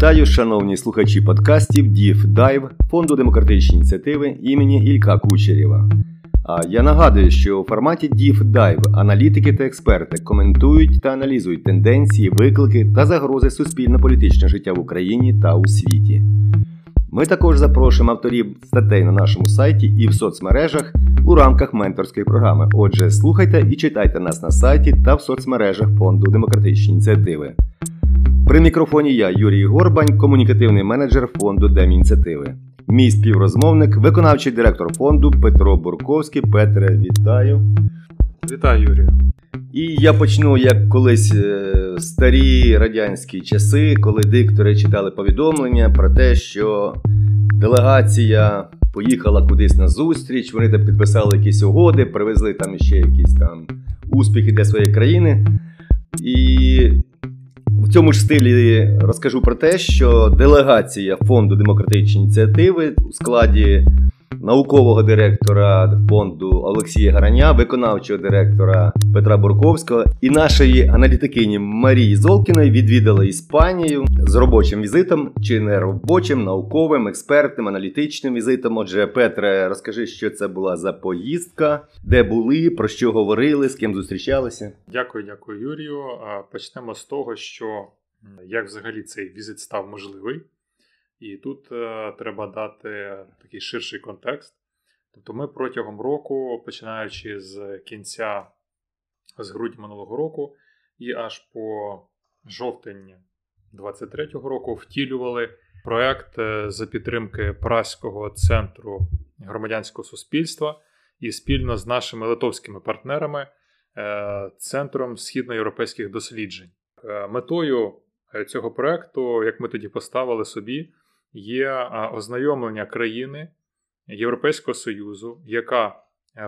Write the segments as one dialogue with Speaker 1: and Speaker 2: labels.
Speaker 1: Вітаю, шановні слухачі подкастів Дів Дайв Фонду демократичні ініціативи імені Ілька Кучерєва. А я нагадую, що у форматі Дів Дайв аналітики та експерти коментують та аналізують тенденції, виклики та загрози суспільно-політичного життя в Україні та у світі. Ми також запрошуємо авторів статей на нашому сайті і в соцмережах у рамках менторської програми. Отже, слухайте і читайте нас на сайті та в соцмережах Фонду демократичні ініціативи. При мікрофоні я, Юрій Горбань, комунікативний менеджер фонду Демініціативи. Мій співрозмовник, виконавчий директор фонду Петро Бурковський. Петре, вітаю.
Speaker 2: Вітаю, Юрію.
Speaker 1: І я почну як колись е, старі радянські часи, коли диктори читали повідомлення про те, що делегація поїхала кудись на зустріч, вони там підписали якісь угоди, привезли там ще якісь там успіхи для своєї країни. І в цьому ж стилі розкажу про те, що делегація фонду демократичні ініціативи у складі наукового директора фонду Олексія Гараня, виконавчого директора Петра Бурковського і нашої аналітикині Марії Золкіної відвідали Іспанію з робочим візитом чи не робочим, науковим, експертним, аналітичним візитом. Отже, Петре, розкажи, що це була за поїздка, де були, про що говорили, з ким зустрічалися.
Speaker 2: Дякую, дякую, Юрію. Почнемо з того, що як взагалі цей візит став можливий. І тут е, треба дати такий ширший контекст. Тобто, ми протягом року, починаючи з кінця з грудня минулого року, і аж по жовтень 23-го року втілювали проект е, за підтримки Праського центру громадянського суспільства і спільно з нашими литовськими партнерами е, Центром східноєвропейських досліджень. Е, метою цього проекту, як ми тоді поставили собі, є ознайомлення країни Європейського Союзу, яка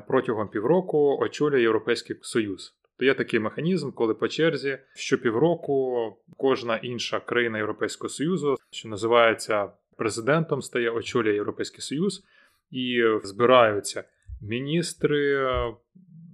Speaker 2: протягом півроку очолює Європейський Союз. Тобто є такий механізм, коли по черзі щопівроку кожна інша країна Європейського Союзу, що називається президентом, стає очолює Європейський Союз, і збираються міністри,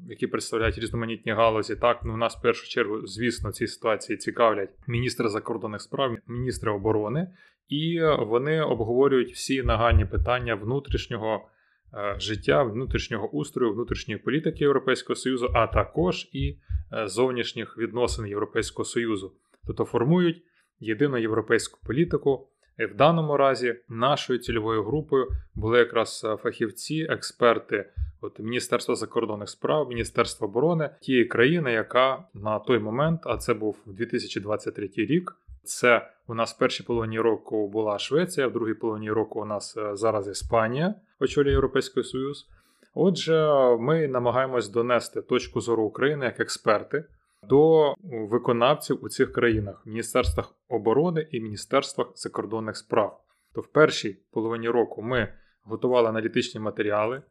Speaker 2: які представляють різноманітні галузі. Так, ну нас в першу чергу, звісно, ці ситуації цікавлять міністри закордонних справ, міністри оборони, і вони обговорюють всі нагальні питання внутрішнього е, життя, внутрішнього устрою, внутрішньої політики Європейського Союзу, а також і е, зовнішніх відносин Європейського Союзу, тобто формують єдину європейську політику. В даному разі нашою цільовою групою були якраз е, фахівці, експерти от Міністерства закордонних справ, Міністерства оборони тієї країни, яка на той момент, а це був 2023 рік, це у нас в першій половині року була Швеція, в другій половині року у нас е, зараз Іспанія, очолює Європейський Союз. Отже, ми намагаємось донести точку зору України як експерти до виконавців у цих країнах Міністерствах оборони і Міністерствах закордонних справ. То в першій половині року ми готували аналітичні матеріали.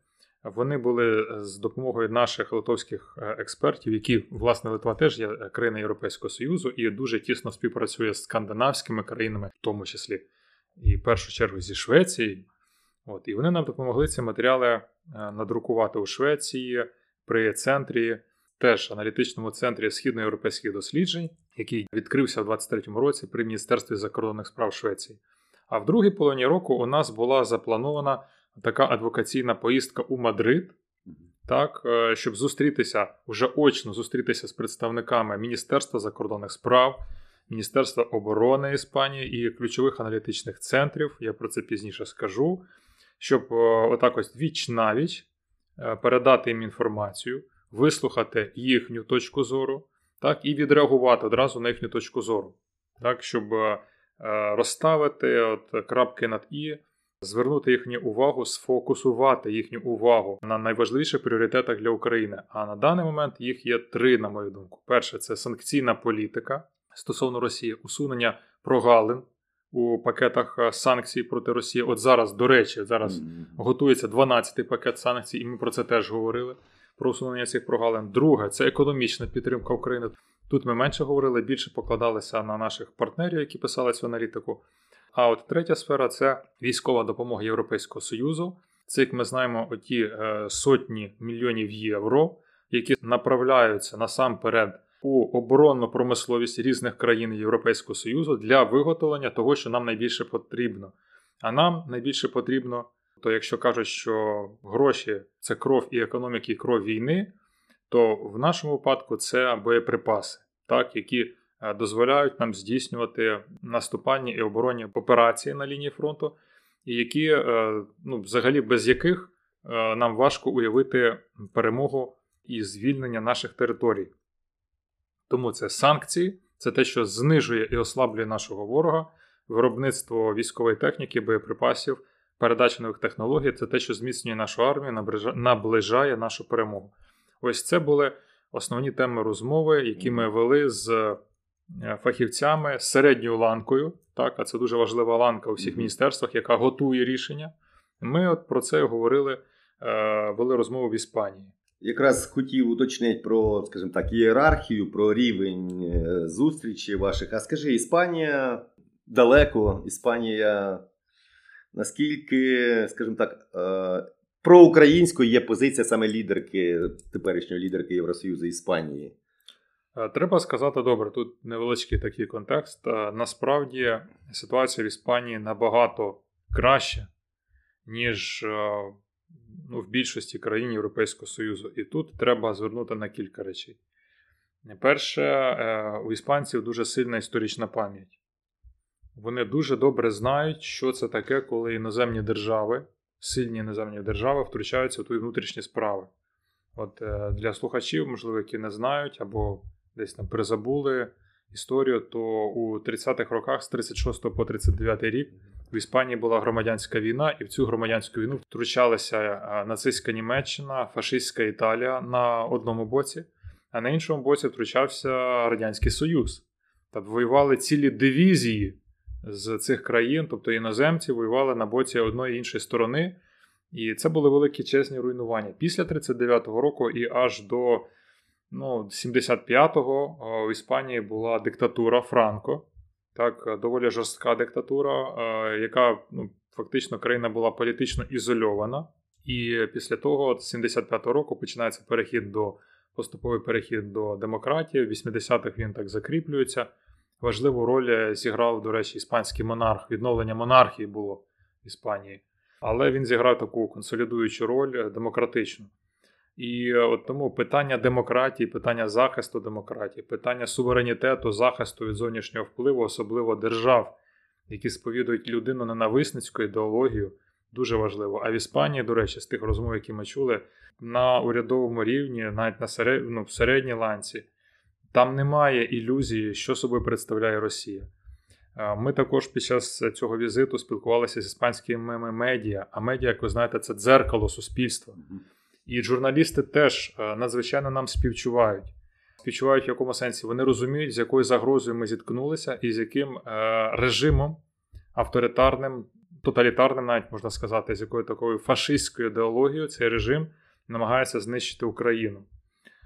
Speaker 2: Вони були е, з допомогою наших литовських е, експертів, які, власне, Литва теж є е, країна Європейського Союзу і дуже тісно співпрацює з скандинавськими країнами, в тому числі і в першу чергу зі Швецією. От, І вони нам допомогли ці матеріали надрукувати у Швеції при центрі, теж аналітичному центрі східноєвропейських досліджень, який відкрився в 23-му році при Міністерстві закордонних справ Швеції. А в другій половині року у нас була запланована така адвокаційна поїздка у Мадрид, так, е, щоб зустрітися вже очно зустрітися з представниками Міністерства закордонних справ, Міністерства оборони Іспанії і ключових аналітичних центрів. Я про це пізніше скажу. Щоб е, отак ось віч навіч е, передати їм інформацію, вислухати їхню точку зору, так, і відреагувати одразу на їхню точку зору, так, щоб розставити от крапки над І звернути їхню увагу, сфокусувати їхню увагу на найважливіших пріоритетах для України. А на даний момент їх є три, на мою думку: перше це санкційна політика стосовно Росії, усунення прогалин. У пакетах е, санкцій проти Росії. От зараз, до речі, зараз mm-hmm. готується 12-й пакет санкцій, і ми про це теж говорили. Про усунення цих прогалин. Друге, це економічна підтримка України. Тут ми менше говорили, більше покладалися на наших партнерів, які писали цю аналітику. А от третя сфера це військова допомога Європейського Союзу. Це, як ми знаємо, оті е, сотні мільйонів євро, які направляються насамперед у оборонну промисловість різних країн Європейського Союзу для виготовлення того, що нам найбільше потрібно. А нам найбільше потрібно, то якщо кажуть, що гроші це кров і економіки, і кров війни, то в нашому випадку це боєприпаси, так, які е, дозволяють нам здійснювати наступальні і оборонні операції на лінії фронту, і які, е, ну, взагалі, без яких е, нам важко уявити перемогу і звільнення наших територій. Тому це санкції, це те, що знижує і ослаблює нашого ворога, виробництво військової техніки, боєприпасів, передача нових технологій це те, що зміцнює нашу армію, наближає нашу перемогу. Ось це були основні теми розмови, які ми вели з е, фахівцями з середньою ланкою. Так, а це дуже важлива ланка у всіх міністерствах, яка готує рішення. Ми от про це говорили, е, вели розмову в Іспанії.
Speaker 1: Якраз хотів уточнити про, скажімо так, ієрархію, про рівень е, зустрічі ваших. А скажи, Іспанія далеко, Іспанія наскільки, скажімо так, проукраїнською є позиція саме лідерки, теперішньої лідерки Євросоюзу Іспанії?
Speaker 2: Е, треба сказати добре, тут невеличкий такий контекст. Е, насправді ситуація в Іспанії набагато краща, ніж е, ну, в більшості країн Європейського Союзу. І тут треба звернути на кілька речей. Перше, у іспанців дуже сильна історична пам'ять. Вони дуже добре знають, що це таке, коли іноземні держави сильні іноземні держави втручаються в твої внутрішні справи. От е, Для слухачів, можливо, які не знають або десь там призабули історію, то у 30-х роках з 36 по 39 рік в Іспанії була громадянська війна, і в цю громадянську війну втручалася е, нацистська Німеччина, фашистська Італія на одному боці, а на іншому боці втручався Радянський Союз. Тобто воювали цілі дивізії з цих країн, тобто іноземці, воювали на боці одної іншої сторони. І це були великі чесні руйнування. Після 39-го року і аж до ну, 75-го в Іспанії була диктатура Франко. Так, доволі жорстка диктатура, яка ну, фактично країна була політично ізольована. І після того, з 75-го року, починається перехід до поступовий перехід до демократії. В 80-х він так закріплюється. Важливу роль е, зіграв, до речі, іспанський монарх. Відновлення монархії було в Іспанії. Але він зіграв таку консолідуючу роль е, демократичну. І е, от тому питання демократії, питання захисту демократії, питання суверенітету, захисту від зовнішнього впливу, особливо держав, які сповідують людину ненависницьку ідеологію, дуже важливо. А в Іспанії, до речі, з тих розмов, які ми чули, на урядовому рівні, навіть на серед... ну, в середній ланці. Там немає ілюзії, що собою представляє Росія. Ми також під час цього візиту спілкувалися з іспанськими медіа, а медіа, як ви знаєте, це дзеркало суспільства. І журналісти теж надзвичайно нам співчувають. Співчувають в якому сенсі вони розуміють, з якою загрозою ми зіткнулися, і з яким режимом авторитарним, тоталітарним, навіть можна сказати, з якою такою фашистською ідеологією цей режим намагається знищити Україну.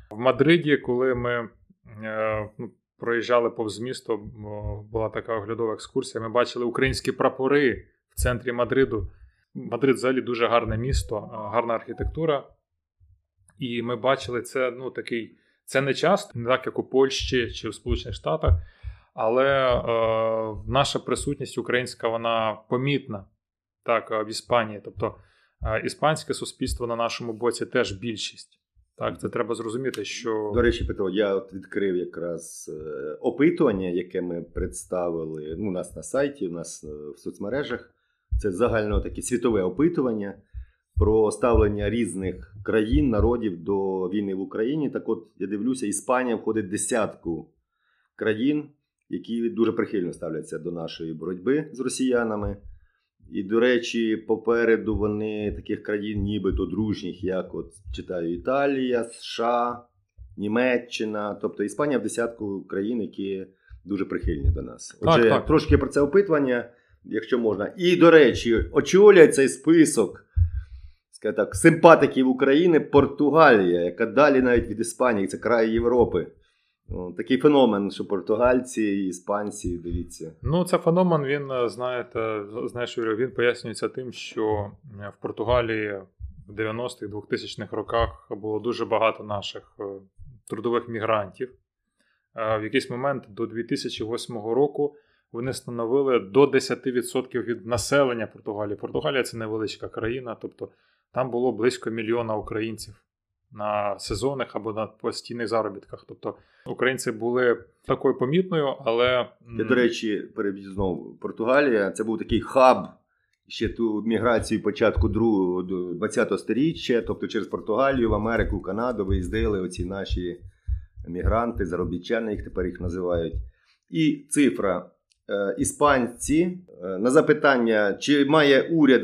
Speaker 2: В Мадриді, коли ми Е, проїжджали повз місто, була така оглядова екскурсія. Ми бачили українські прапори в центрі Мадриду. Мадрид взагалі дуже гарне місто, е, гарна архітектура. І ми бачили це ну, такий. Це не часто, не так як у Польщі чи в Сполучених Штатах, але е, наша присутність українська вона помітна так, в Іспанії. Тобто е, іспанське суспільство на нашому боці теж більшість. Так, це треба зрозуміти, що.
Speaker 1: До речі, Петро, я от відкрив якраз е, опитування, яке ми представили ну, у нас на сайті, у нас е, в соцмережах. Це загально таке світове опитування про ставлення різних країн, народів до війни в Україні. Так от я дивлюся, Іспанія входить десятку країн, які дуже прихильно ставляться до нашої боротьби з росіянами. І, до речі, попереду вони таких країн, нібито дружніх, як от читаю Італія, США, Німеччина, тобто Іспанія в десятку країн, які дуже прихильні до нас. Отже, так, так. трошки про це опитування, якщо можна. І, до речі, очолює цей список так, симпатиків України Португалія, яка далі навіть від Іспанії, це край Європи. Такий феномен, що португальці, іспанці, дивіться.
Speaker 2: Ну, це феномен, він, е, знаєте, знаєш, він пояснюється тим, що е, в Португалії в 90-х 2000-х роках було дуже багато наших е, трудових мігрантів. в якийсь момент до 2008 року вони становили до 10% від населення Португалії. Португалія це невеличка країна, тобто там було близько мільйона українців на сезонних або на постійних заробітках. Тобто українці були такою помітною, але
Speaker 1: Я, до речі, переб'ю знову Португалія. Це був такий хаб ще ту міграцію початку другого 20-го сторіччя, тобто через Португалію, в Америку, Канаду виїздили оці наші мігранти, заробітчани, їх тепер їх називають. І цифра. Е, Іспанці е, на запитання, чи має уряд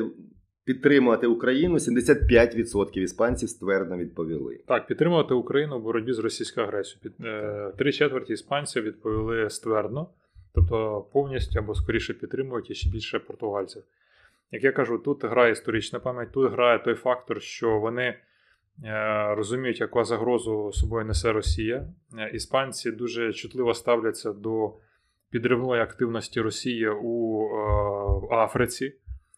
Speaker 1: підтримувати Україну, 75% іспанців ствердно відповіли.
Speaker 2: Так, підтримувати Україну в боротьбі з російською агресією. Під- е, Три четверті іспанців відповіли ствердно, тобто повністю або скоріше підтримують і ще більше португальців. Як я кажу, тут грає історична пам'ять, тут грає той фактор, що вони е, розуміють, яку загрозу собою несе Росія. Е, Іспанці дуже чутливо ставляться до підривної активності Росії у е, Африці.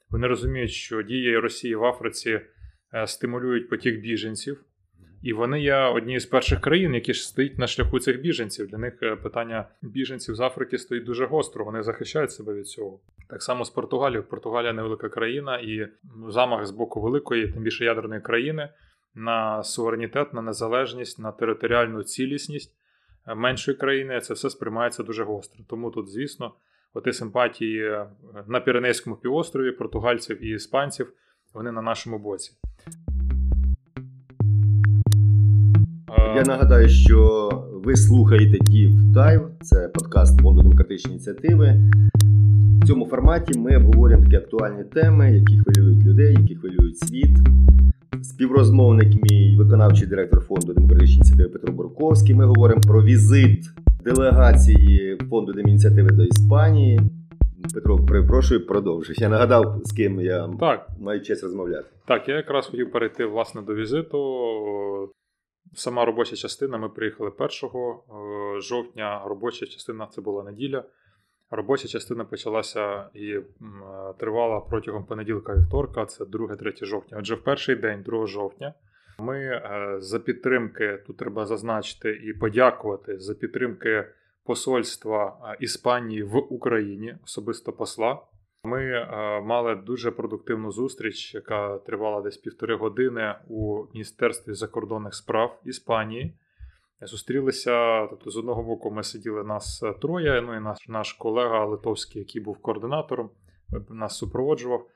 Speaker 2: Вони розуміють, що дії Росії в Африці е, стимулюють потік біженців. І вони є однією з перших країн, які ж стоять на шляху цих біженців. Для них е, питання біженців з Африки стоїть дуже гостро. Вони захищають себе від цього. Так само з Португалією. Португалія невелика країна, і ну, замах з боку великої, тим більше ядерної країни, на суверенітет, на незалежність, на територіальну цілісність е, меншої країни. Це все сприймається дуже гостро. Тому тут, звісно, оті симпатії е, на Піренейському півострові португальців і іспанців вони на нашому боці. Е,
Speaker 1: Я нагадаю, що ви слухаєте Deep Dive, це подкаст фонду демократичні ініціативи. В цьому форматі ми обговорюємо такі актуальні теми, які хвилюють людей, які хвилюють світ. Співрозмовник мій виконавчий директор фонду демократичні ініціативи Петро Бурковський. Ми говоримо про візит делегації фонду демініціативи до Іспанії. Петро, перепрошую, продовжуй. Я нагадав, з ким я
Speaker 2: Так,
Speaker 1: маю честь розмовляти.
Speaker 2: Так, я якраз хотів перейти власне до візиту. Сама робоча частина. Ми приїхали 1 е, жовтня. Робоча частина це була неділя. Робоча частина почалася і е, тривала протягом понеділка вівторка, це 2-3 жовтня. Отже, в перший день, 2 жовтня, ми е, за підтримки, тут треба зазначити і подякувати за підтримки посольства е, Іспанії в Україні, особисто посла. Ми е, мали дуже продуктивну зустріч, яка тривала десь півтори години у Міністерстві закордонних справ Іспанії. Зустрілися, тобто, з одного боку, ми сиділи нас троє. Ну і наш, наш колега Литовський, який був координатором, нас супроводжував.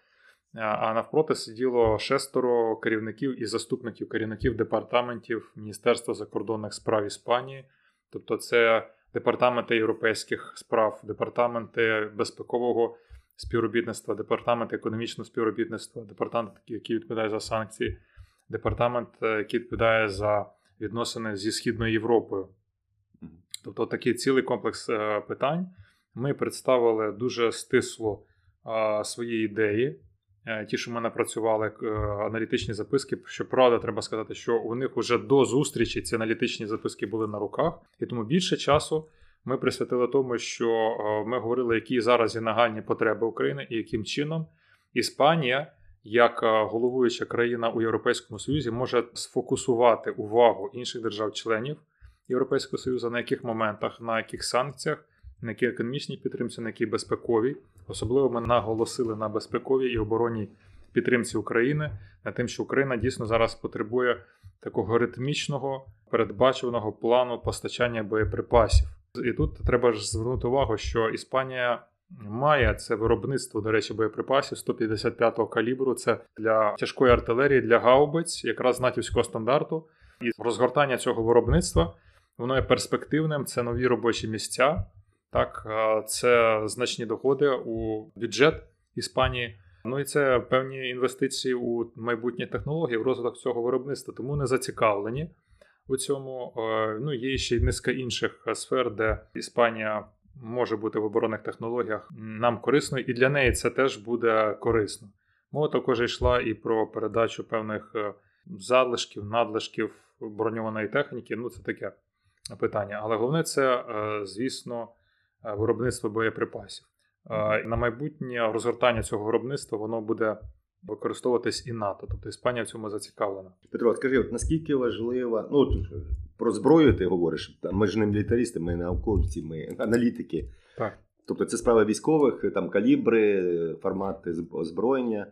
Speaker 2: А навпроти сиділо шестеро керівників і заступників керівників департаментів Міністерства закордонних справ Іспанії. Тобто, це департаменти європейських справ, департаменти безпекового співробітництва, департамент економічного співробітництва, департамент, який відповідає за санкції, департамент, е, який відповідає за відносини зі Східною Європою. Тобто такий цілий комплекс е, питань. Ми представили дуже стисло свої ідеї. Е, Ті, що ми напрацювали е, аналітичні записки. Щоправда, треба сказати, що у них вже до зустрічі ці аналітичні записки були на руках, і тому більше часу ми присвятили тому, що е, ми говорили, які зараз є нагальні потреби України і яким чином Іспанія, як головуюча країна у Європейському Союзі, може сфокусувати увагу інших держав-членів Європейського Союзу, на яких моментах, на яких санкціях, на якій економічній підтримці, на якій безпековій. Особливо ми наголосили на безпековій і оборонній підтримці України, на тим, що Україна дійсно зараз потребує такого ритмічного передбачуваного плану постачання боєприпасів. І тут треба ж звернути увагу, що Іспанія має це виробництво, до речі, боєприпасів 155-го калібру. Це для тяжкої артилерії, для гаубиць, якраз натівського стандарту. І розгортання цього виробництва воно є перспективним. Це нові робочі місця. Так, е, це значні доходи у бюджет Іспанії. Ну і це певні інвестиції у майбутні технології, в розвиток цього виробництва. Тому не зацікавлені у цьому. Е, Ну є ще й низка інших сфер, де Іспанія може бути в оборонних технологіях нам корисною, і для неї це теж буде корисно. Мова також йшла і про передачу певних е, залишків, надлишків броньованої техніки. Ну, це таке питання. Але головне це, звісно, виробництво боєприпасів. Е, На майбутнє розгортання цього виробництва воно буде використовуватись і НАТО. Тобто Іспанія в цьому зацікавлена.
Speaker 1: Петро, скажи, от наскільки важлива, ну про зброю ти говориш, ми ж не мілітаристи, ми науковці, ми аналітики.
Speaker 2: Так.
Speaker 1: Тобто це справа військових, там калібри, формати озброєння.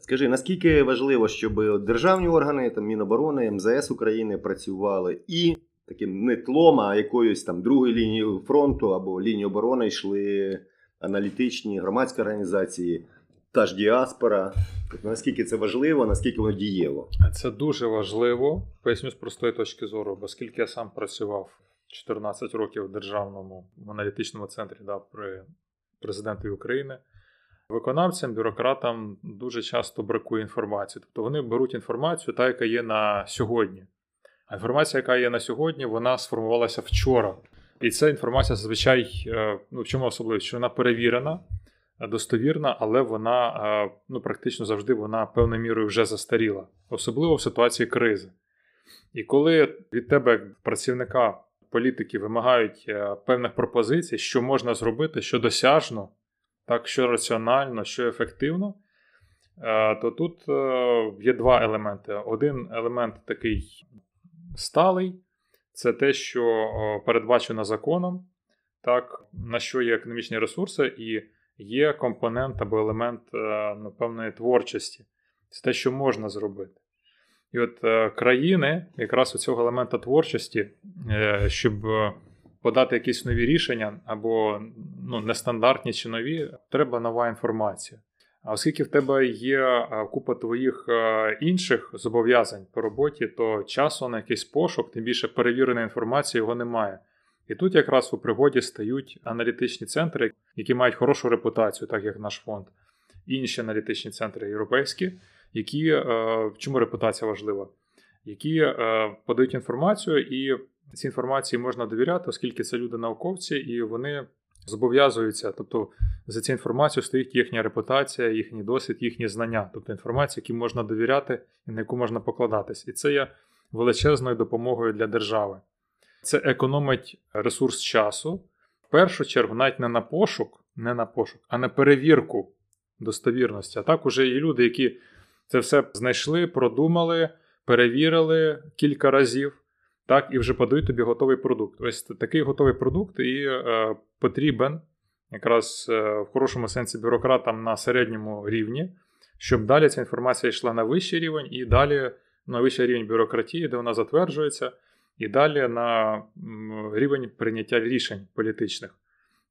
Speaker 1: Скажи, наскільки важливо, щоб державні органи, там Міноборони, МЗС України працювали і таким не тлом, а якоюсь там другою лінією фронту або лінією оборони йшли аналітичні громадські організації, та ж діаспора. Тобто, наскільки це важливо, наскільки воно дієво?
Speaker 2: Це дуже важливо. Поясню з простої точки зору, оскільки я сам працював 14 років в державному аналітичному центрі да, при президентові України. Виконавцям, бюрократам дуже часто бракує інформації. Тобто вони беруть інформацію, та, яка є на сьогодні. А інформація, яка є на сьогодні, вона сформувалася вчора. І ця інформація зазвичай, е, ну, в чому особливість, що вона перевірена, достовірна, але вона е, ну, практично завжди вона певною мірою вже застаріла, особливо в ситуації кризи. І коли від тебе, як працівника політики, вимагають е, певних пропозицій, що можна зробити, що досяжно, так, що раціонально, що ефективно, то тут є два елементи. Один елемент такий сталий, це те, що передбачено законом, так, на що є економічні ресурси, і є компонент або елемент е, ну, певної творчості. Це те, що можна зробити. І от е, країни, якраз у цього елемента творчості, е, щоб подати якісь нові рішення або ну, нестандартні чи нові, треба нова інформація. А оскільки в тебе є купа твоїх інших зобов'язань по роботі, то часу на якийсь пошук, тим більше перевіреної інформації, його немає. І тут якраз у пригоді стають аналітичні центри, які мають хорошу репутацію, так як наш фонд, інші аналітичні центри європейські, які е, чому репутація важлива, які е, подають інформацію, і цій інформації можна довіряти, оскільки це люди науковці, і вони зобов'язуються. Тобто за цю інформацію стоїть їхня репутація, їхній досвід, їхні знання, тобто інформація, якій можна довіряти і на яку можна покладатись. І це є величезною допомогою для держави. Це економить ресурс часу. В першу чергу, навіть не на пошук, не на пошук, а на перевірку достовірності. А так уже є люди, які це все знайшли, продумали, перевірили кілька разів, так, і вже подають тобі готовий продукт. Ось такий готовий продукт і е, потрібен якраз е, в хорошому сенсі бюрократам на середньому рівні, щоб далі ця інформація йшла на вищий рівень і далі на вищий рівень бюрократії, де вона затверджується, і далі на рівень прийняття рішень політичних.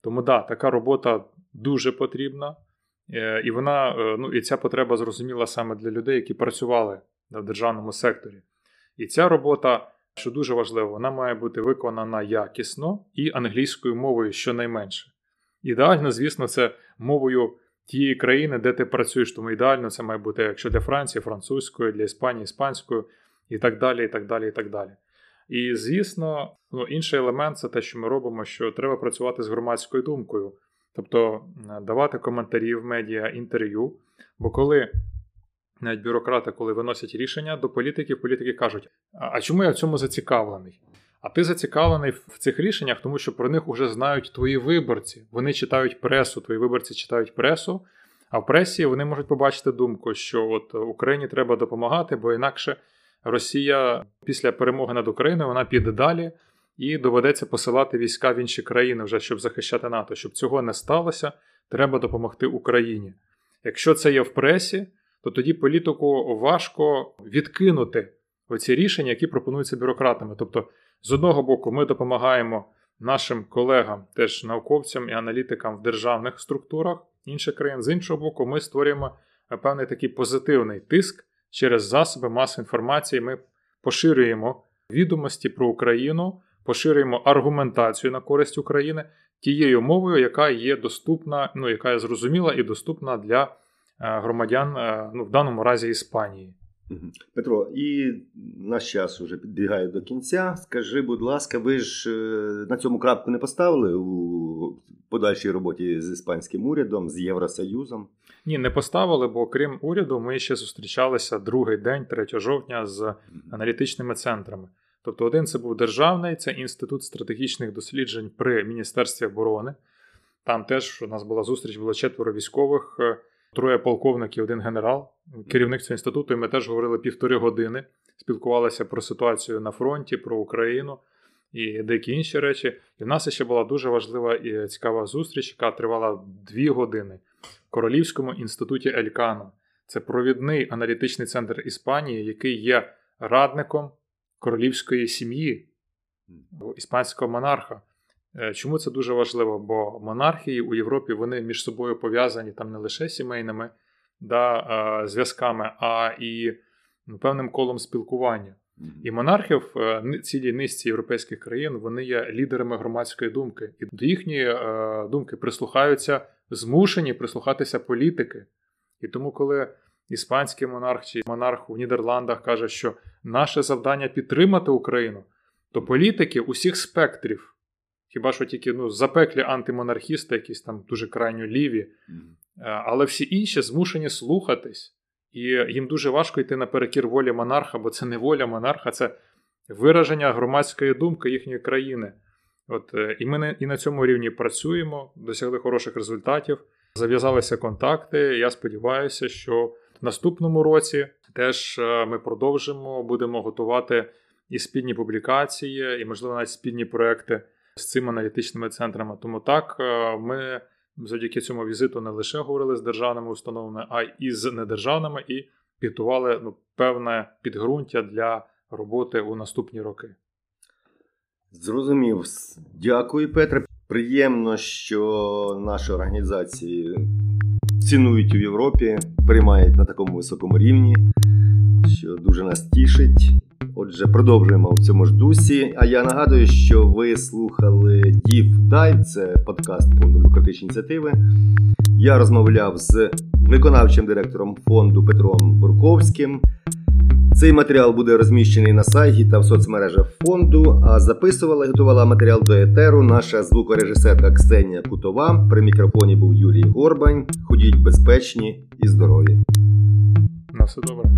Speaker 2: Тому да, така робота дуже потрібна, е, і вона е, ну, і ця потреба зрозуміла саме для людей, які працювали в державному секторі. І ця робота, що дуже важливо, вона має бути виконана якісно і англійською мовою щонайменше. Ідеально, звісно, це мовою тієї країни, де ти працюєш, тому ідеально це має бути, якщо для Франції, французькою, для Іспанії, іспанською, і так далі, і так далі, і так далі. І звісно, ну, інший елемент це те, що ми робимо, що треба працювати з громадською думкою, тобто давати коментарі в медіа, інтерв'ю. Бо коли навіть бюрократи, коли виносять рішення до політиків, політики кажуть: а чому я в цьому зацікавлений? А ти зацікавлений в цих рішеннях, тому що про них вже знають твої виборці. Вони читають пресу, твої виборці читають пресу. А в пресі вони можуть побачити думку, що от Україні треба допомагати, бо інакше Росія після перемоги над Україною вона піде далі і доведеться посилати війська в інші країни, вже щоб захищати НАТО. Щоб цього не сталося, треба допомогти Україні. Якщо це є в пресі, то тоді політику важко відкинути оці рішення, які пропонуються бюрократами. Тобто, з одного боку, ми допомагаємо нашим колегам, теж науковцям і аналітикам в державних структурах інших країн. З іншого боку, ми створюємо е, певний такий позитивний тиск через засоби масової інформації. Ми поширюємо відомості про Україну, поширюємо аргументацію на користь України тією мовою, яка є доступна, ну яка є зрозуміла і доступна для громадян, е, ну в даному разі Іспанії.
Speaker 1: Петро, і наш час уже підбігає до кінця. Скажи, будь ласка, ви ж е, на цьому крапку не поставили у подальшій роботі з іспанським урядом, з Євросоюзом?
Speaker 2: Ні, не поставили, бо крім уряду, ми ще зустрічалися другий день, 3 жовтня, з аналітичними центрами. Тобто, один це був державний, це інститут стратегічних досліджень при Міністерстві оборони. Там теж у нас була зустріч, було четверо військових, е, троє полковників, один генерал, керівник цього інституту, і ми теж говорили півтори години, спілкувалися про ситуацію на фронті, про Україну і деякі інші речі. І в нас ще була дуже важлива і цікава зустріч, яка тривала дві години в Королівському інституті Елькано. Це провідний аналітичний центр Іспанії, який є радником королівської сім'ї іспанського монарха. Е, Чому це дуже важливо? Бо монархії у Європі вони між собою пов'язані там не лише сімейними да, е, зв'язками, а і ну, певним колом спілкування. І монархи в е, цілій низці європейських країн вони є лідерами громадської думки. І до їхньої думки прислухаються змушені прислухатися політики. І тому, коли іспанський монарх чи монарх у Нідерландах каже, що наше завдання підтримати Україну, то політики усіх спектрів, хіба що тільки ну, запеклі антимонархісти, якісь там дуже крайньо ліві, е, але всі інші змушені слухатись. І їм дуже важко йти наперекір волі монарха, бо це не воля монарха, це вираження громадської думки їхньої країни. От, е, і ми не- і на цьому рівні працюємо, досягли хороших результатів, зав'язалися контакти. Я сподіваюся, що в наступному році теж е, ми продовжимо, будемо готувати і спільні публікації, і, можливо, навіть спільні проекти з цими аналітичними центрами. Тому так, е, ми завдяки цьому візиту не лише говорили з державними установами, а й з недержавними, і підготували ну, певне підґрунтя для роботи у наступні роки.
Speaker 1: Зрозумів. Дякую, Петре. Приємно, що наші організації цінують у Європі, приймають на такому високому рівні, що дуже нас тішить. Отже, продовжуємо в цьому ж дусі. А я нагадую, що ви слухали Дів Дайв, це подкаст фонду демократичні ініціативи. Я розмовляв з виконавчим директором фонду Петром Бурковським. Цей матеріал буде розміщений на сайті та в соцмережах фонду. А записувала і готувала матеріал до етеру наша звукорежисерка Ксенія Кутова. При мікрофоні був Юрій Горбань. Ходіть безпечні і здорові.
Speaker 2: На все добре.